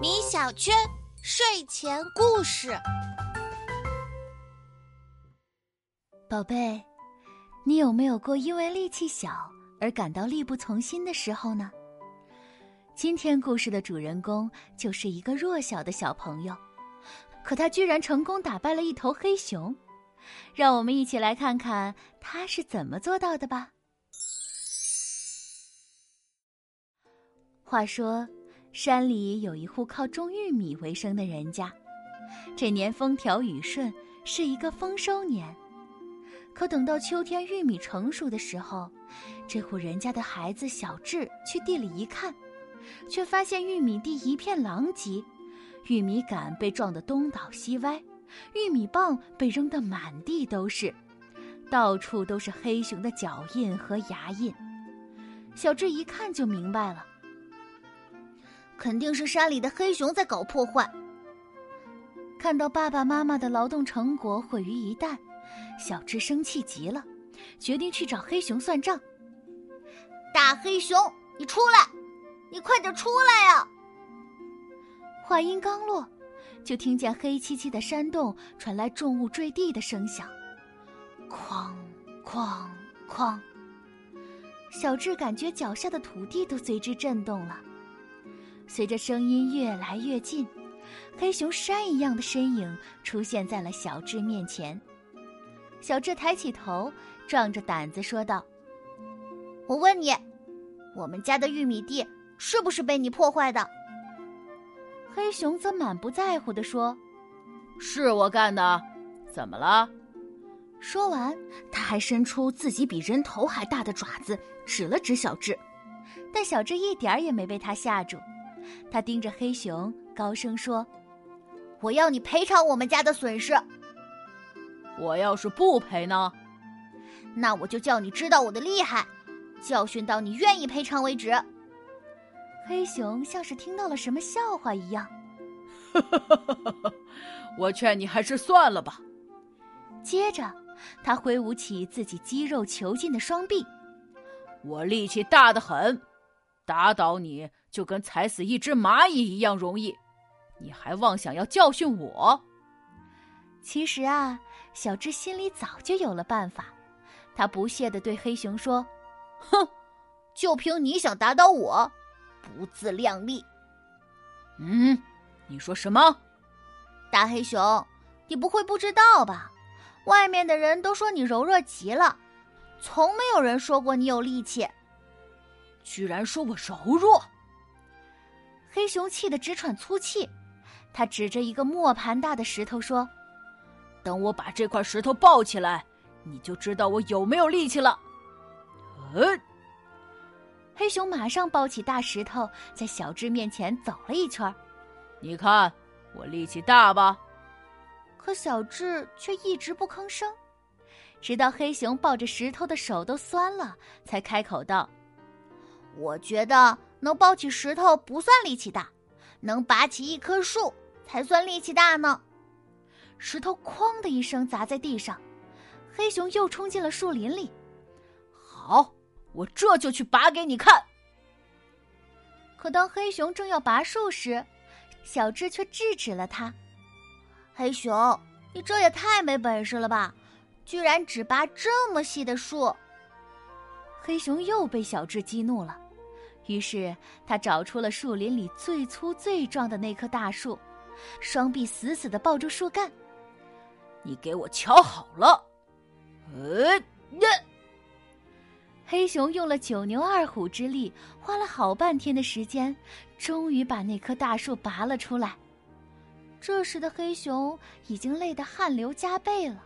米小圈睡前故事，宝贝，你有没有过因为力气小而感到力不从心的时候呢？今天故事的主人公就是一个弱小的小朋友，可他居然成功打败了一头黑熊。让我们一起来看看他是怎么做到的吧。话说，山里有一户靠种玉米为生的人家，这年风调雨顺，是一个丰收年。可等到秋天玉米成熟的时候，这户人家的孩子小智去地里一看，却发现玉米地一片狼藉，玉米杆被撞得东倒西歪。玉米棒被扔得满地都是，到处都是黑熊的脚印和牙印。小智一看就明白了，肯定是山里的黑熊在搞破坏。看到爸爸妈妈的劳动成果毁于一旦，小智生气极了，决定去找黑熊算账。大黑熊，你出来！你快点出来呀！话音刚落。就听见黑漆漆的山洞传来重物坠地的声响，哐哐哐！小智感觉脚下的土地都随之震动了。随着声音越来越近，黑熊山一样的身影出现在了小智面前。小智抬起头，壮着胆子说道：“我问你，我们家的玉米地是不是被你破坏的？”黑熊则满不在乎地说：“是我干的，怎么了？”说完，他还伸出自己比人头还大的爪子，指了指小智。但小智一点儿也没被他吓住，他盯着黑熊，高声说：“我要你赔偿我们家的损失。我要是不赔呢？那我就叫你知道我的厉害，教训到你愿意赔偿为止。”黑熊像是听到了什么笑话一样，我劝你还是算了吧。接着，他挥舞起自己肌肉遒劲的双臂，我力气大得很，打倒你就跟踩死一只蚂蚁一样容易，你还妄想要教训我？其实啊，小智心里早就有了办法，他不屑的对黑熊说：“哼，就凭你想打倒我？”不自量力！嗯，你说什么？大黑熊，你不会不知道吧？外面的人都说你柔弱极了，从没有人说过你有力气。居然说我柔弱！黑熊气得直喘粗气，他指着一个磨盘大的石头说：“等我把这块石头抱起来，你就知道我有没有力气了。”嗯。黑熊马上抱起大石头，在小智面前走了一圈。你看我力气大吧？可小智却一直不吭声，直到黑熊抱着石头的手都酸了，才开口道：“我觉得能抱起石头不算力气大，能拔起一棵树才算力气大呢。”石头哐的一声砸在地上，黑熊又冲进了树林里。好。我这就去拔给你看。可当黑熊正要拔树时，小智却制止了他。黑熊，你这也太没本事了吧！居然只拔这么细的树。黑熊又被小智激怒了，于是他找出了树林里最粗最壮的那棵大树，双臂死死的抱住树干。你给我瞧好了！呃，呀！黑熊用了九牛二虎之力，花了好半天的时间，终于把那棵大树拔了出来。这时的黑熊已经累得汗流浃背了。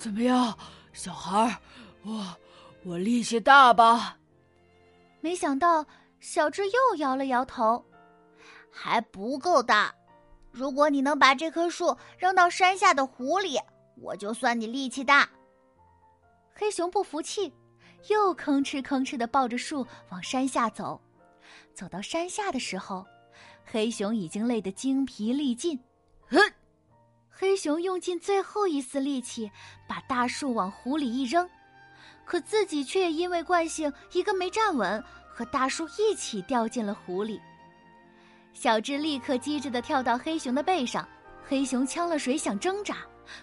怎么样，小孩儿？我我力气大吧？没想到小智又摇了摇头，还不够大。如果你能把这棵树扔到山下的湖里，我就算你力气大。黑熊不服气，又吭哧吭哧的抱着树往山下走。走到山下的时候，黑熊已经累得精疲力尽。哼！黑熊用尽最后一丝力气，把大树往湖里一扔，可自己却也因为惯性，一个没站稳，和大树一起掉进了湖里。小智立刻机智的跳到黑熊的背上，黑熊呛了水想挣扎，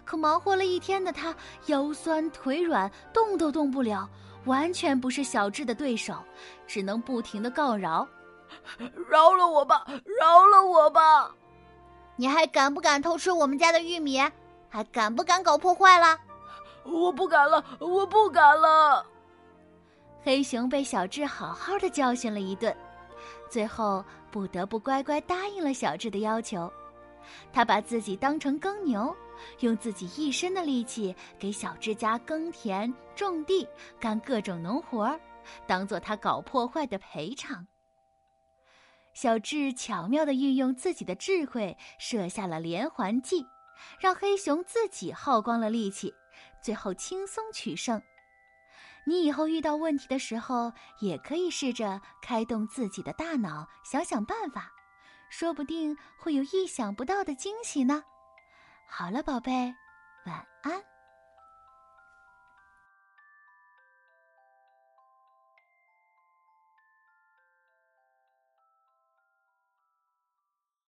可忙活了一天的他腰酸腿软，动都动不了，完全不是小智的对手，只能不停的告饶：“饶了我吧，饶了我吧！你还敢不敢偷吃我们家的玉米？还敢不敢搞破坏了？我不敢了，我不敢了！”黑熊被小智好好的教训了一顿。最后不得不乖乖答应了小智的要求，他把自己当成耕牛，用自己一身的力气给小智家耕田、种地、干各种农活儿，当做他搞破坏的赔偿。小智巧妙地运用自己的智慧，设下了连环计，让黑熊自己耗光了力气，最后轻松取胜。你以后遇到问题的时候，也可以试着开动自己的大脑，想想办法，说不定会有意想不到的惊喜呢。好了，宝贝，晚安。